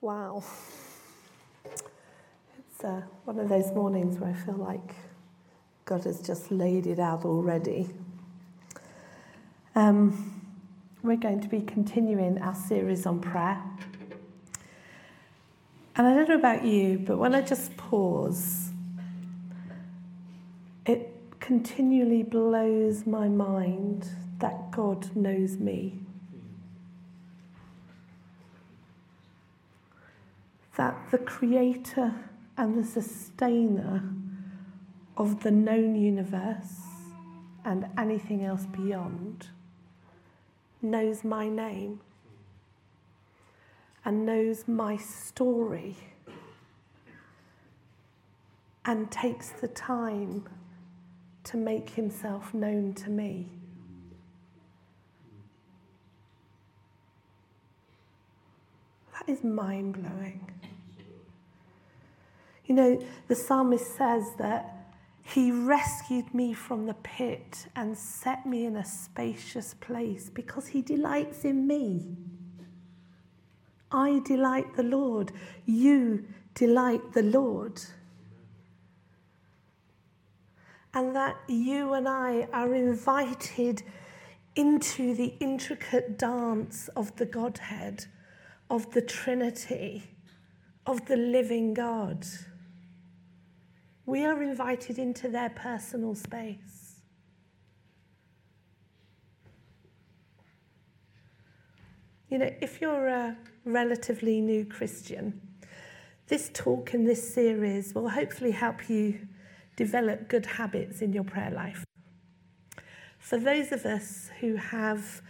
Wow. It's uh, one of those mornings where I feel like God has just laid it out already. Um, we're going to be continuing our series on prayer. And I don't know about you, but when I just pause, it continually blows my mind that God knows me. That the creator and the sustainer of the known universe and anything else beyond knows my name and knows my story and takes the time to make himself known to me. That is mind blowing. You know, the psalmist says that he rescued me from the pit and set me in a spacious place because he delights in me. I delight the Lord. You delight the Lord. And that you and I are invited into the intricate dance of the Godhead, of the Trinity, of the living God. We are invited into their personal space. You know, if you're a relatively new Christian, this talk and this series will hopefully help you develop good habits in your prayer life. For those of us who have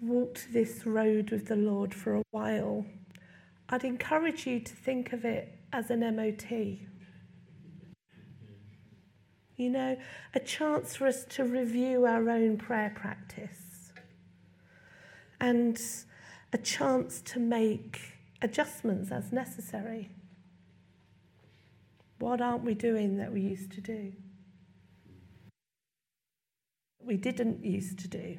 walked this road with the Lord for a while, I'd encourage you to think of it as an MOT you know, a chance for us to review our own prayer practice and a chance to make adjustments as necessary. What aren't we doing that we used to do? We didn't used to do.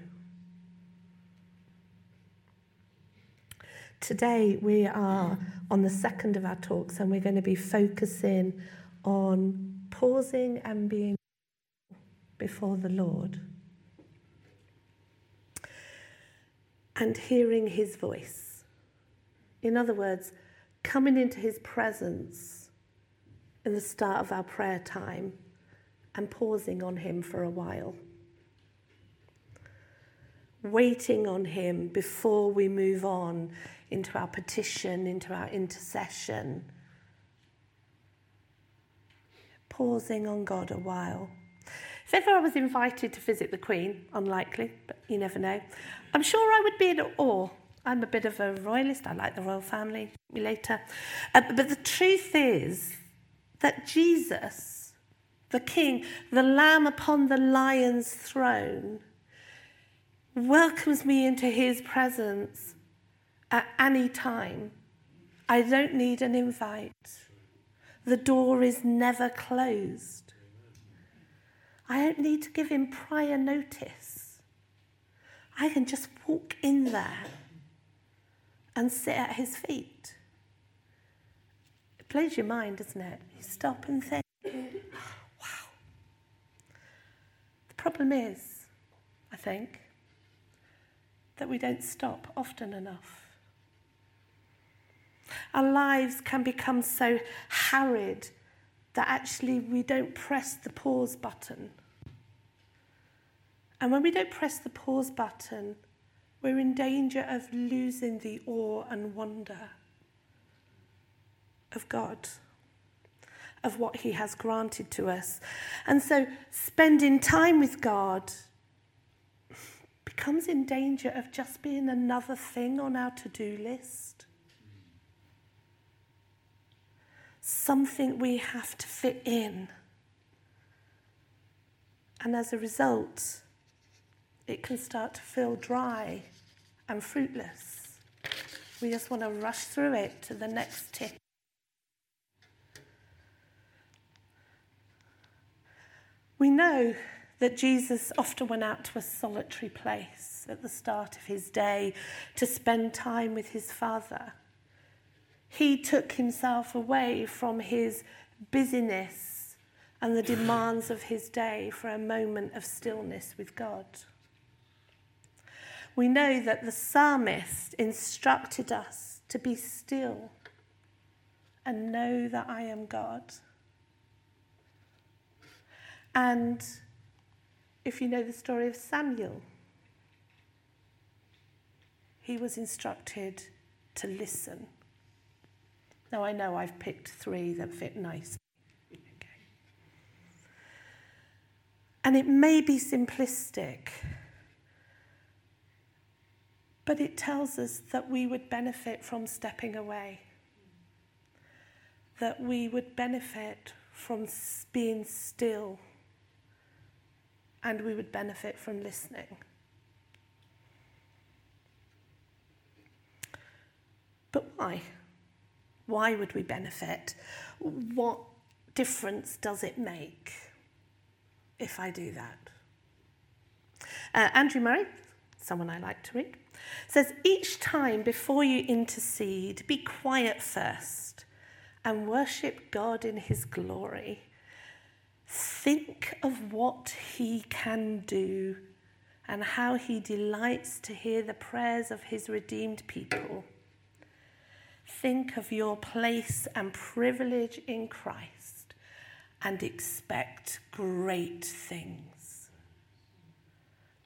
Today we are on the second of our talks and we're going to be focusing on pausing and being before the Lord and hearing his voice. In other words, coming into his presence in the start of our prayer time and pausing on him for a while. Waiting on him before we move on into our petition, into our intercession pausing on God a while. If ever I was invited to visit the Queen, unlikely, but you never know, I'm sure I would be in awe. I'm a bit of a royalist, I like the royal family, me later. Uh, but the truth is that Jesus, the King, the Lamb upon the lion's throne, welcomes me into his presence at any time. I don't need an invite. The door is never closed. I don't need to give him prior notice. I can just walk in there and sit at his feet. It blows your mind, doesn't it? You stop and think, wow. The problem is, I think, that we don't stop often enough. Our lives can become so harried that actually we don't press the pause button. And when we don't press the pause button, we're in danger of losing the awe and wonder of God, of what He has granted to us. And so spending time with God becomes in danger of just being another thing on our to do list. something we have to fit in. And as a result, it can start to feel dry and fruitless. We just want to rush through it to the next tip. We know that Jesus often went out to a solitary place at the start of his day to spend time with his Father. he took himself away from his busyness and the demands of his day for a moment of stillness with God. We know that the psalmist instructed us to be still and know that I am God. And if you know the story of Samuel, he was instructed to listen. Now, I know I've picked three that fit nicely. Okay. And it may be simplistic, but it tells us that we would benefit from stepping away, that we would benefit from being still, and we would benefit from listening. But why? Why would we benefit? What difference does it make if I do that? Uh, Andrew Murray, someone I like to read, says each time before you intercede, be quiet first and worship God in his glory. Think of what he can do and how he delights to hear the prayers of his redeemed people. Think of your place and privilege in Christ and expect great things.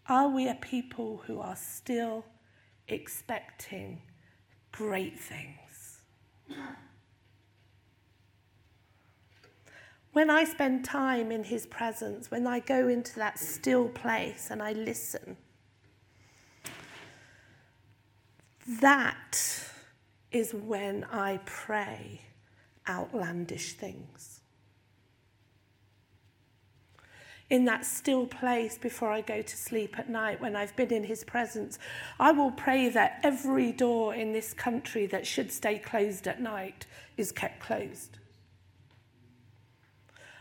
Are we a people who are still expecting great things? When I spend time in His presence, when I go into that still place and I listen, that is when I pray outlandish things. In that still place before I go to sleep at night, when I've been in His presence, I will pray that every door in this country that should stay closed at night is kept closed.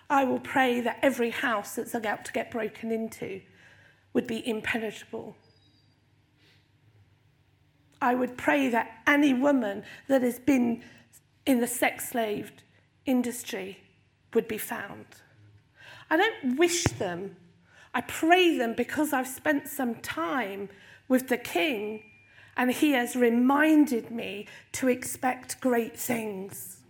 I will pray that every house that's about to get broken into would be impenetrable I would pray that any woman that has been in the sex slave industry would be found. I don't wish them, I pray them because I've spent some time with the King and he has reminded me to expect great things.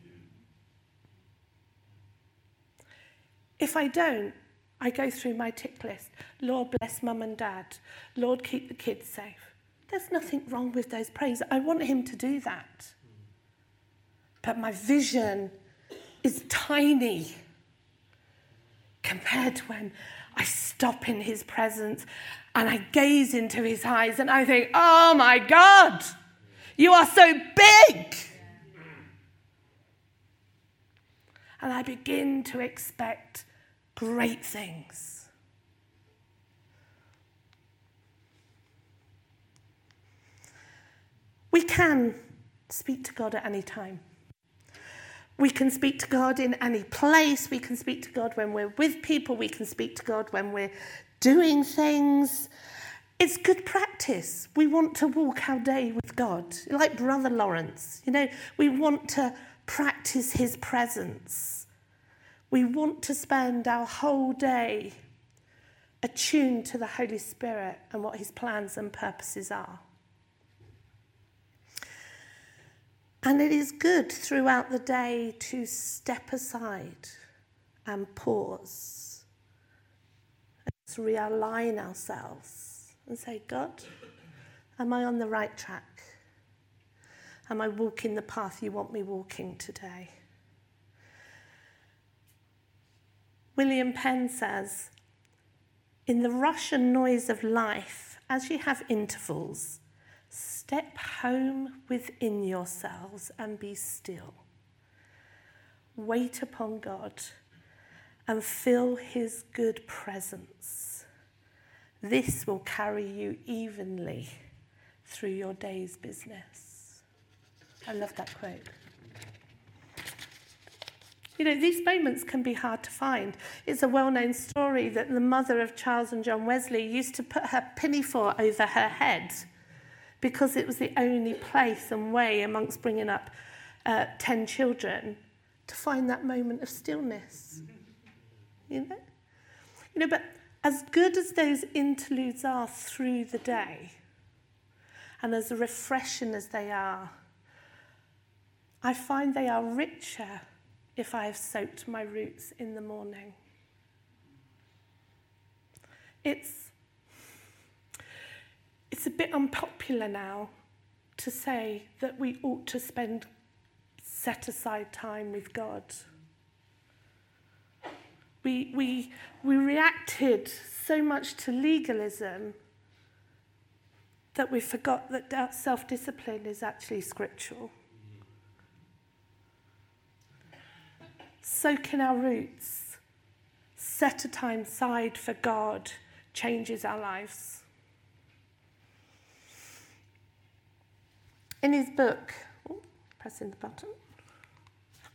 If I don't, I go through my tick list. Lord bless mum and dad. Lord keep the kids safe. There's nothing wrong with those prayers. I want him to do that. But my vision is tiny compared to when I stop in his presence and I gaze into his eyes and I think, oh my God, you are so big. And I begin to expect great things. We can speak to God at any time. We can speak to God in any place. We can speak to God when we're with people. We can speak to God when we're doing things. It's good practice. We want to walk our day with God, like Brother Lawrence. You know, we want to practice his presence. We want to spend our whole day attuned to the Holy Spirit and what his plans and purposes are. And it is good throughout the day to step aside and pause, to realign ourselves and say, God, am I on the right track? Am I walking the path you want me walking today? William Penn says, in the rush and noise of life, as you have intervals, Step home within yourselves and be still. Wait upon God and feel His good presence. This will carry you evenly through your day's business. I love that quote. You know, these moments can be hard to find. It's a well known story that the mother of Charles and John Wesley used to put her pinafore over her head because it was the only place and way amongst bringing up uh, 10 children to find that moment of stillness. You know? You know, but as good as those interludes are through the day, and as refreshing as they are, I find they are richer if I have soaked my roots in the morning. It's, it's a bit unpopular now to say that we ought to spend set aside time with God. We, we, we reacted so much to legalism that we forgot that self discipline is actually scriptural. Soak in our roots, set a time aside for God, changes our lives. In his book, oh, pressing the button.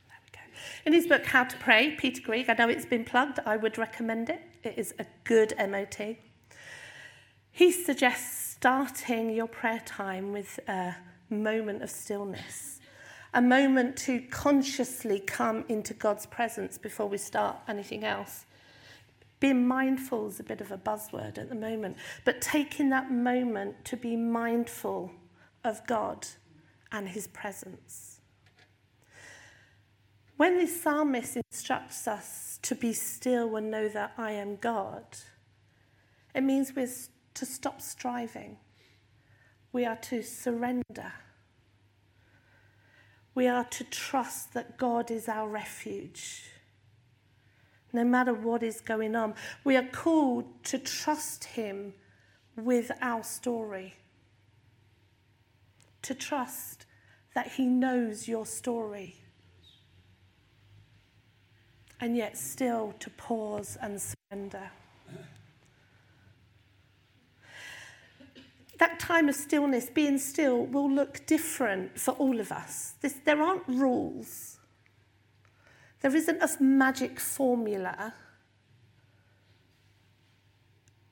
There we go. In his book, How to Pray, Peter Greig, I know it's been plugged, I would recommend it. It is a good MOT. He suggests starting your prayer time with a moment of stillness, a moment to consciously come into God's presence before we start anything else. Being mindful is a bit of a buzzword at the moment, but taking that moment to be mindful of God and his presence. When the psalmist instructs us to be still and know that I am God, it means we're to stop striving. We are to surrender. We are to trust that God is our refuge. No matter what is going on, we are called to trust Him with our story. To trust that He knows your story. And yet, still to pause and surrender. that time of stillness, being still, will look different for all of us. This, there aren't rules. There isn't a magic formula.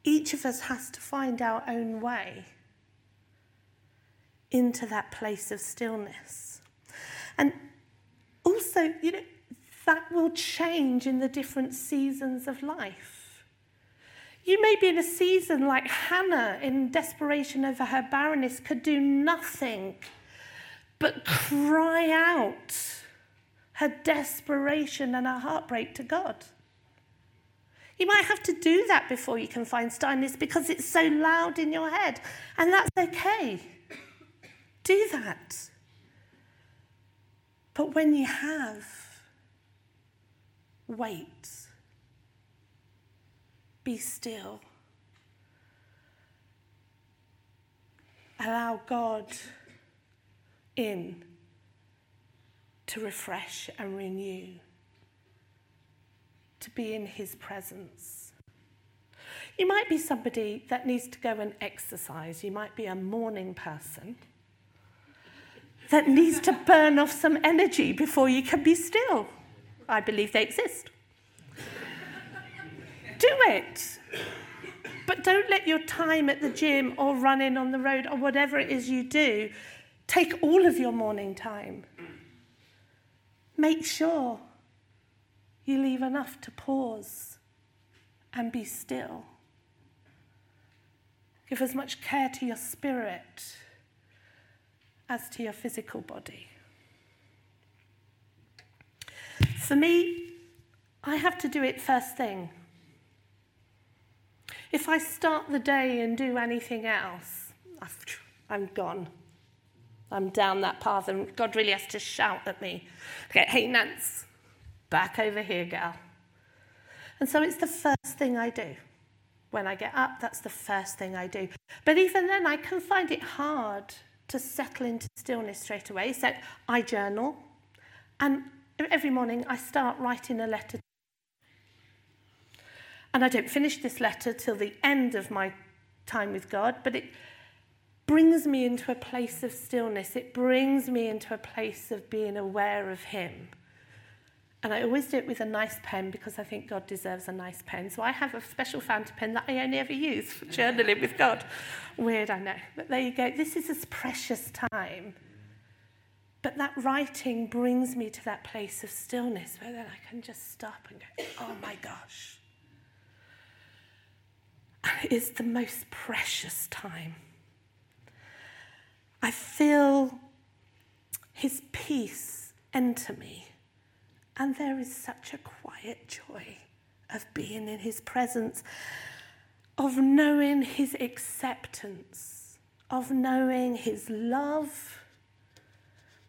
Each of us has to find our own way into that place of stillness. And also, you know, that will change in the different seasons of life. You may be in a season like Hannah in desperation over her barrenness could do nothing but cry out her desperation and her heartbreak to God. You might have to do that before you can find stillness because it's so loud in your head, and that's okay. Do that. But when you have, wait be still. Allow God in to refresh and renew, to be in His presence. You might be somebody that needs to go and exercise. You might be a morning person that needs to burn off some energy before you can be still. I believe they exist do it. But don't let your time at the gym or running on the road or whatever it is you do take all of your morning time. Make sure you leave enough to pause and be still. Give as much care to your spirit as to your physical body. For me, I have to do it first thing. If I start the day and do anything else, I'm gone. I'm down that path, and God really has to shout at me, okay, hey, Nance, back over here, girl. And so it's the first thing I do. When I get up, that's the first thing I do. But even then, I can find it hard to settle into stillness straight away. So I journal, and every morning I start writing a letter and I don't finish this letter till the end of my time with God, but it brings me into a place of stillness. It brings me into a place of being aware of Him. And I always do it with a nice pen because I think God deserves a nice pen. So I have a special fountain pen that I only ever use for journaling with God. Weird, I know. But there you go. This is a precious time. But that writing brings me to that place of stillness where then I can just stop and go, oh my gosh. And it is the most precious time. I feel his peace enter me. And there is such a quiet joy of being in his presence, of knowing his acceptance, of knowing his love,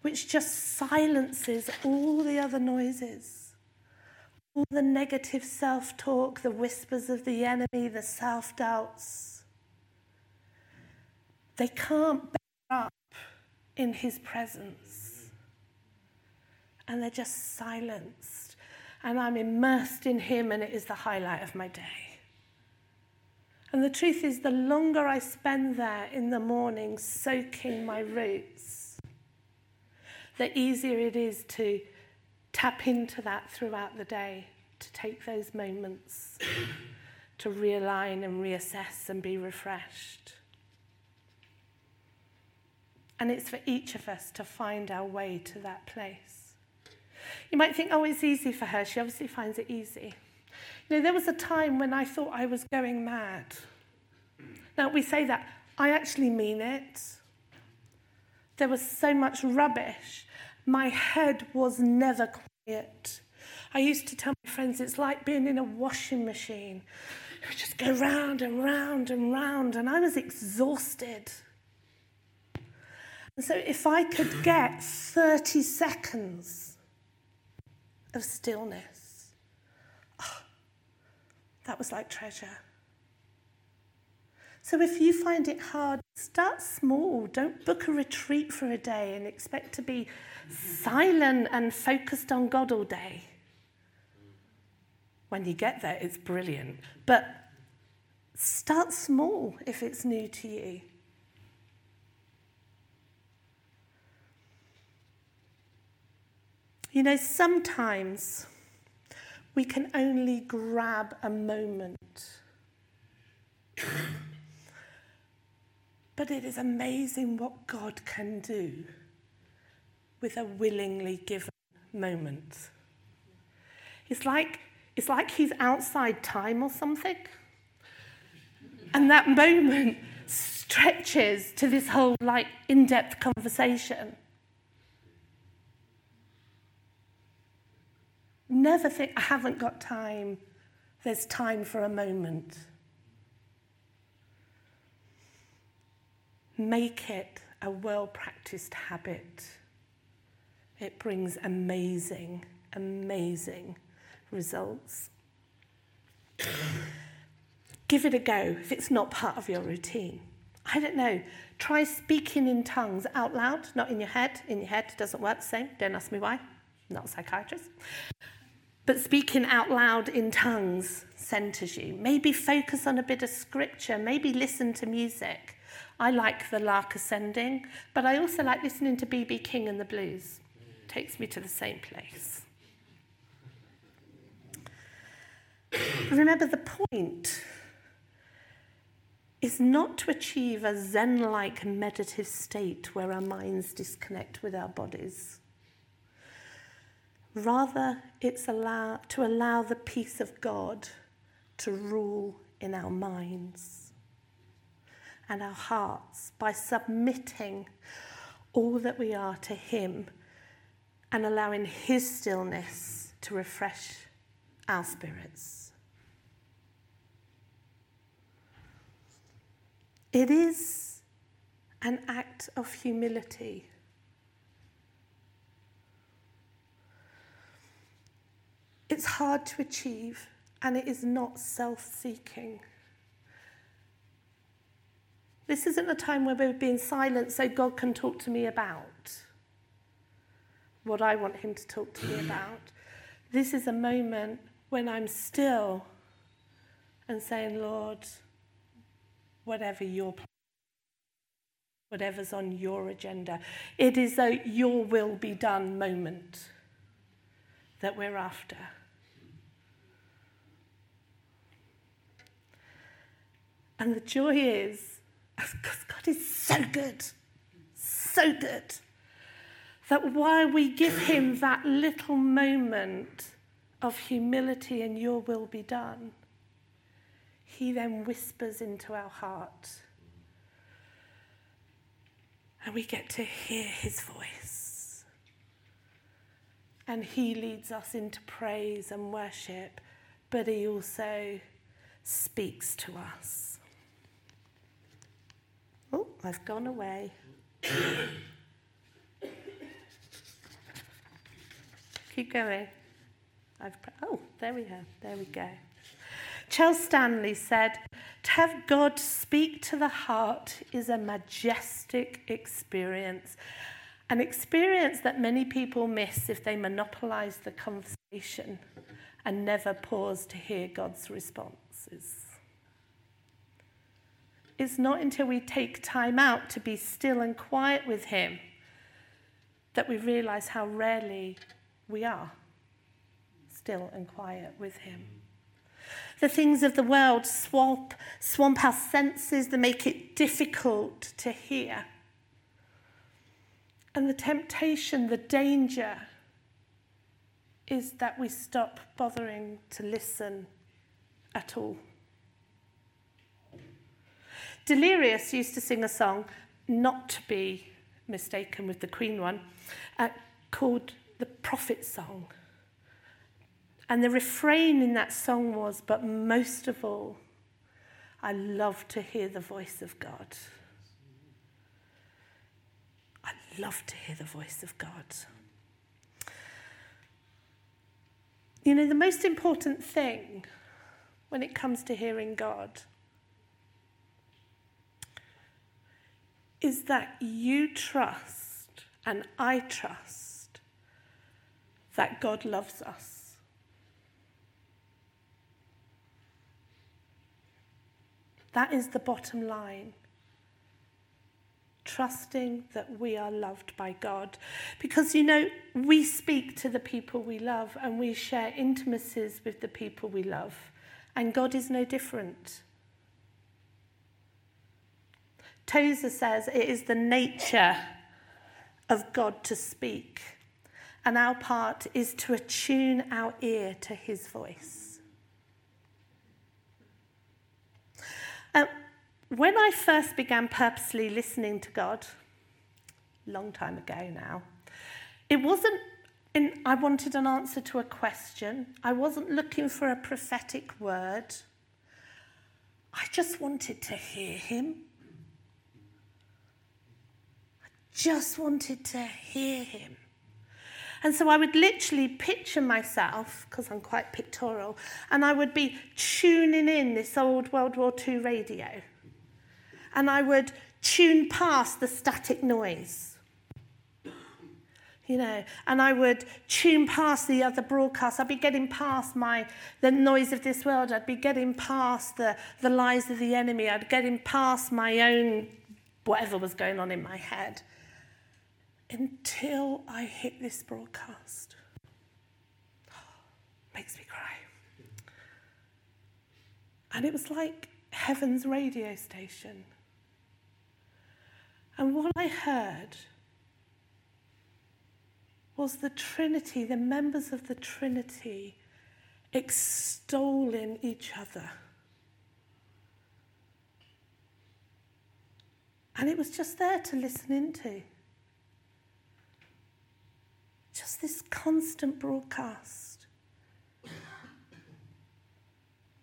which just silences all the other noises, all the negative self talk, the whispers of the enemy, the self doubts. They can't bear up in his presence. And they're just silenced. And I'm immersed in him, and it is the highlight of my day. And the truth is, the longer I spend there in the morning soaking my roots, the easier it is to tap into that throughout the day, to take those moments to realign and reassess and be refreshed. And it's for each of us to find our way to that place. You might think, oh, it's easy for her. She obviously finds it easy. You know, there was a time when I thought I was going mad. Now, we say that. I actually mean it. There was so much rubbish. My head was never quiet. I used to tell my friends it's like being in a washing machine. It would just go round and round and round, and I was exhausted. And so if I could get 30 seconds of stillness, oh, that was like treasure. So if you find it hard, start small. Don't book a retreat for a day and expect to be silent and focused on God all day. When you get there, it's brilliant. But start small if it's new to you. You know, sometimes we can only grab a moment. but it is amazing what God can do with a willingly given moment. It's like, it's like he's outside time or something. And that moment stretches to this whole like in-depth conversation. Never think, I haven't got time. There's time for a moment. Make it a well practiced habit. It brings amazing, amazing results. Give it a go if it's not part of your routine. I don't know. Try speaking in tongues out loud, not in your head. In your head doesn't work the same. Don't ask me why. not a psychiatrist. But speaking out loud in tongues centers you. Maybe focus on a bit of scripture. Maybe listen to music. I like the lark ascending, but I also like listening to B.B. King and the blues. Takes me to the same place. Remember, the point is not to achieve a Zen like meditative state where our minds disconnect with our bodies. Rather, it's allow, to allow the peace of God to rule in our minds and our hearts by submitting all that we are to Him and allowing His stillness to refresh our spirits. It is an act of humility It's hard to achieve and it is not self seeking. This isn't a time where we're being silent so God can talk to me about what I want Him to talk to me about. This is a moment when I'm still and saying, Lord, whatever your plan, whatever's on your agenda, it is a your will be done moment that we're after. And the joy is, because God is so good, so good, that while we give him that little moment of humility and your will be done, he then whispers into our heart. And we get to hear his voice. And he leads us into praise and worship, but he also speaks to us. Oh, I've gone away. Keep going. I've, oh, there we are. There we go. Charles Stanley said, To have God speak to the heart is a majestic experience, an experience that many people miss if they monopolize the conversation and never pause to hear God's responses. It's not until we take time out to be still and quiet with Him that we realize how rarely we are still and quiet with Him. The things of the world swamp, swamp our senses, they make it difficult to hear. And the temptation, the danger, is that we stop bothering to listen at all. Delirious used to sing a song, not to be mistaken with the Queen one, uh, called the Prophet Song. And the refrain in that song was, But most of all, I love to hear the voice of God. I love to hear the voice of God. You know, the most important thing when it comes to hearing God is that you trust and I trust that God loves us. That is the bottom line. Trusting that we are loved by God. Because, you know, we speak to the people we love and we share intimacies with the people we love. And God is no different. Tozer says it is the nature of God to speak, and our part is to attune our ear to his voice. Uh, when I first began purposely listening to God, long time ago now, it wasn't in, I wanted an answer to a question. I wasn't looking for a prophetic word. I just wanted to hear him. I just wanted to hear him. And so I would literally picture myself, because I'm quite pictorial, and I would be tuning in this old World War II radio. And I would tune past the static noise. You know, and I would tune past the other broadcasts. I'd be getting past my the noise of this world. I'd be getting past the, the lies of the enemy. I'd getting past my own whatever was going on in my head until I hit this broadcast. Makes me cry. And it was like heaven's radio station. And what I heard was the Trinity, the members of the Trinity, extolling each other. And it was just there to listen into. Just this constant broadcast.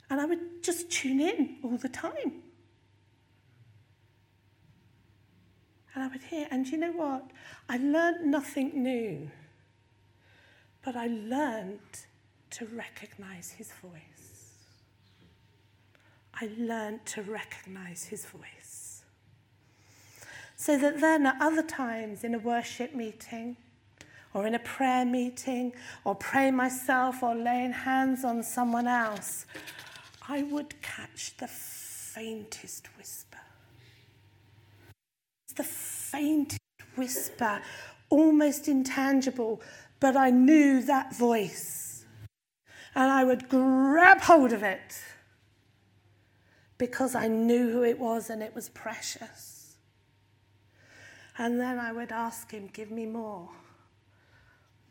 And I would just tune in all the time. And I would hear, and you know what? I learned nothing new, but I learned to recognize his voice. I learned to recognize his voice. So that then at other times in a worship meeting, or in a prayer meeting or pray myself or laying hands on someone else, I would catch the faintest whisper. It's the faintest whisper, almost intangible, but I knew that voice. And I would grab hold of it because I knew who it was and it was precious. And then I would ask him, Give me more.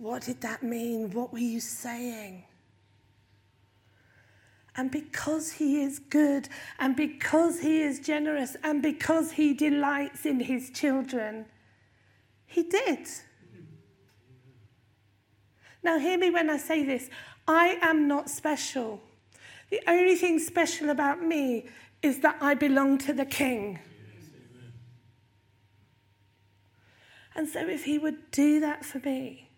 What did that mean? What were you saying? And because he is good, and because he is generous, and because he delights in his children, he did. Now, hear me when I say this I am not special. The only thing special about me is that I belong to the King. And so, if he would do that for me,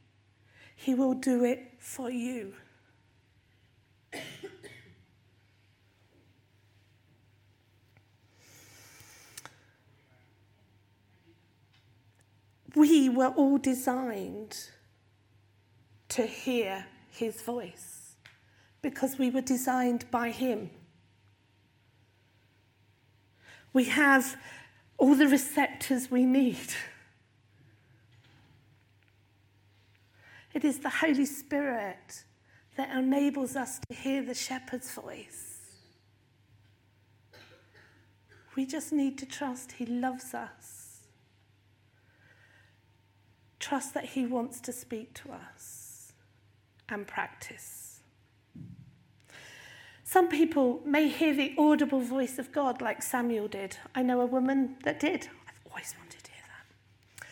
he will do it for you. we were all designed to hear his voice because we were designed by him. We have all the receptors we need. It is the Holy Spirit that enables us to hear the shepherd's voice. We just need to trust he loves us. Trust that he wants to speak to us and practice. Some people may hear the audible voice of God like Samuel did. I know a woman that did. I've always wanted to hear that.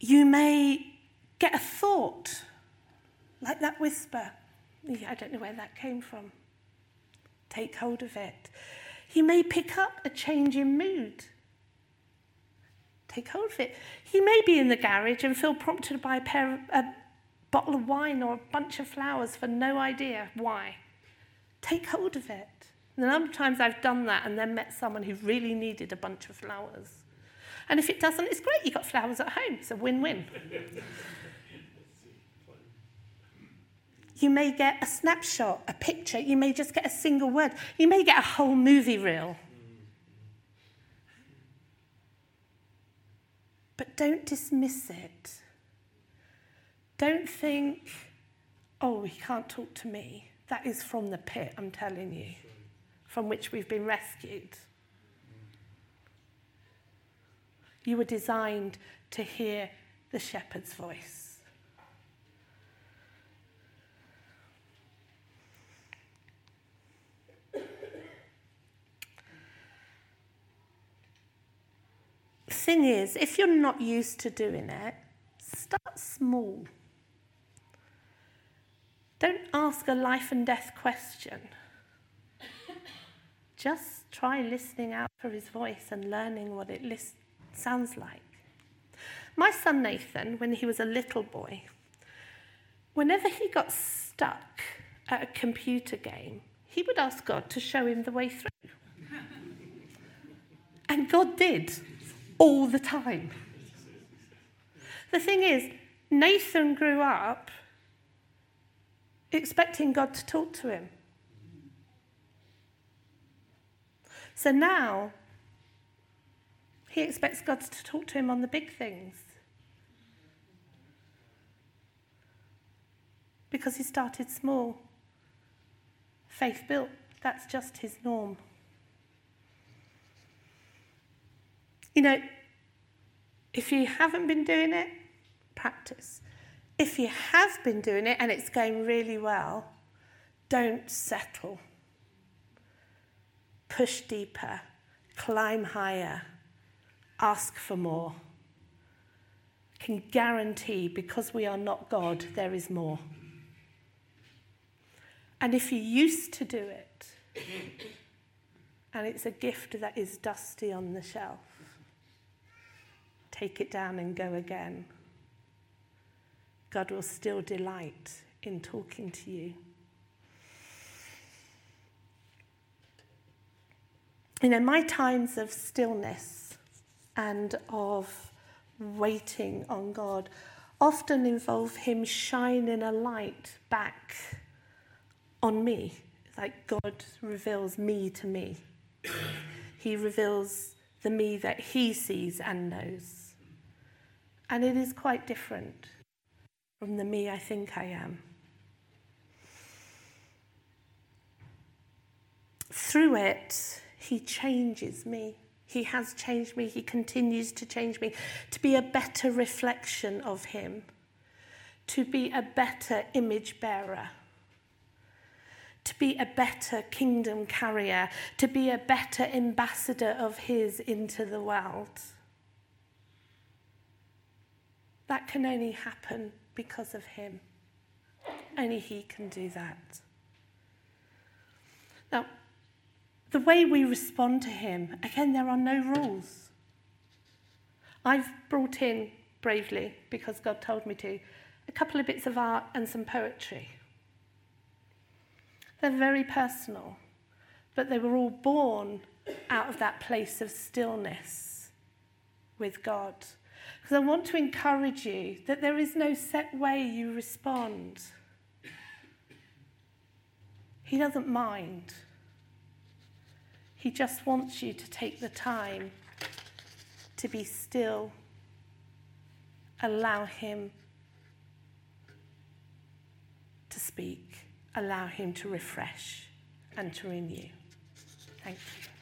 You may get a thought like that whisper. I don't know where that came from. Take hold of it. He may pick up a change in mood. Take hold of it. He may be in the garage and feel prompted by a pair of, a bottle of wine or a bunch of flowers for no idea why. Take hold of it. The number of times I've done that and then met someone who really needed a bunch of flowers. And if it doesn't, it's great, you've got flowers at home. It's a win win. You may get a snapshot, a picture, you may just get a single word, you may get a whole movie reel. But don't dismiss it. Don't think, oh, he can't talk to me. That is from the pit, I'm telling you, from which we've been rescued. You were designed to hear the shepherd's voice. The thing is, if you're not used to doing it, start small. Don't ask a life and death question. Just try listening out for his voice and learning what it sounds like. My son Nathan, when he was a little boy, whenever he got stuck at a computer game, he would ask God to show him the way through. and God did all the time. The thing is, Nathan grew up expecting God to talk to him. So now he expects God to talk to him on the big things. Because he started small. Faith built, that's just his norm. You know, if you haven't been doing it, practice. If you have been doing it and it's going really well, don't settle. Push deeper, climb higher, ask for more. Can guarantee because we are not God, there is more. And if you used to do it, and it's a gift that is dusty on the shelf, take it down and go again. God will still delight in talking to you. You know, my times of stillness and of waiting on God often involve Him shining a light back on me. Like God reveals me to me. he reveals the me that He sees and knows. And it is quite different from the me I think I am. Through it, He changes me. He has changed me. He continues to change me to be a better reflection of Him. to be a better image bearer, to be a better kingdom carrier, to be a better ambassador of His into the world. That can only happen because of Him. Only He can do that. Now, the way we respond to Him, again, there are no rules. I've brought in bravely, because God told me to, a couple of bits of art and some poetry. They're very personal, but they were all born out of that place of stillness with God. Because I want to encourage you that there is no set way you respond. He doesn't mind. He just wants you to take the time to be still, allow Him to speak, allow Him to refresh and to renew. Thank you.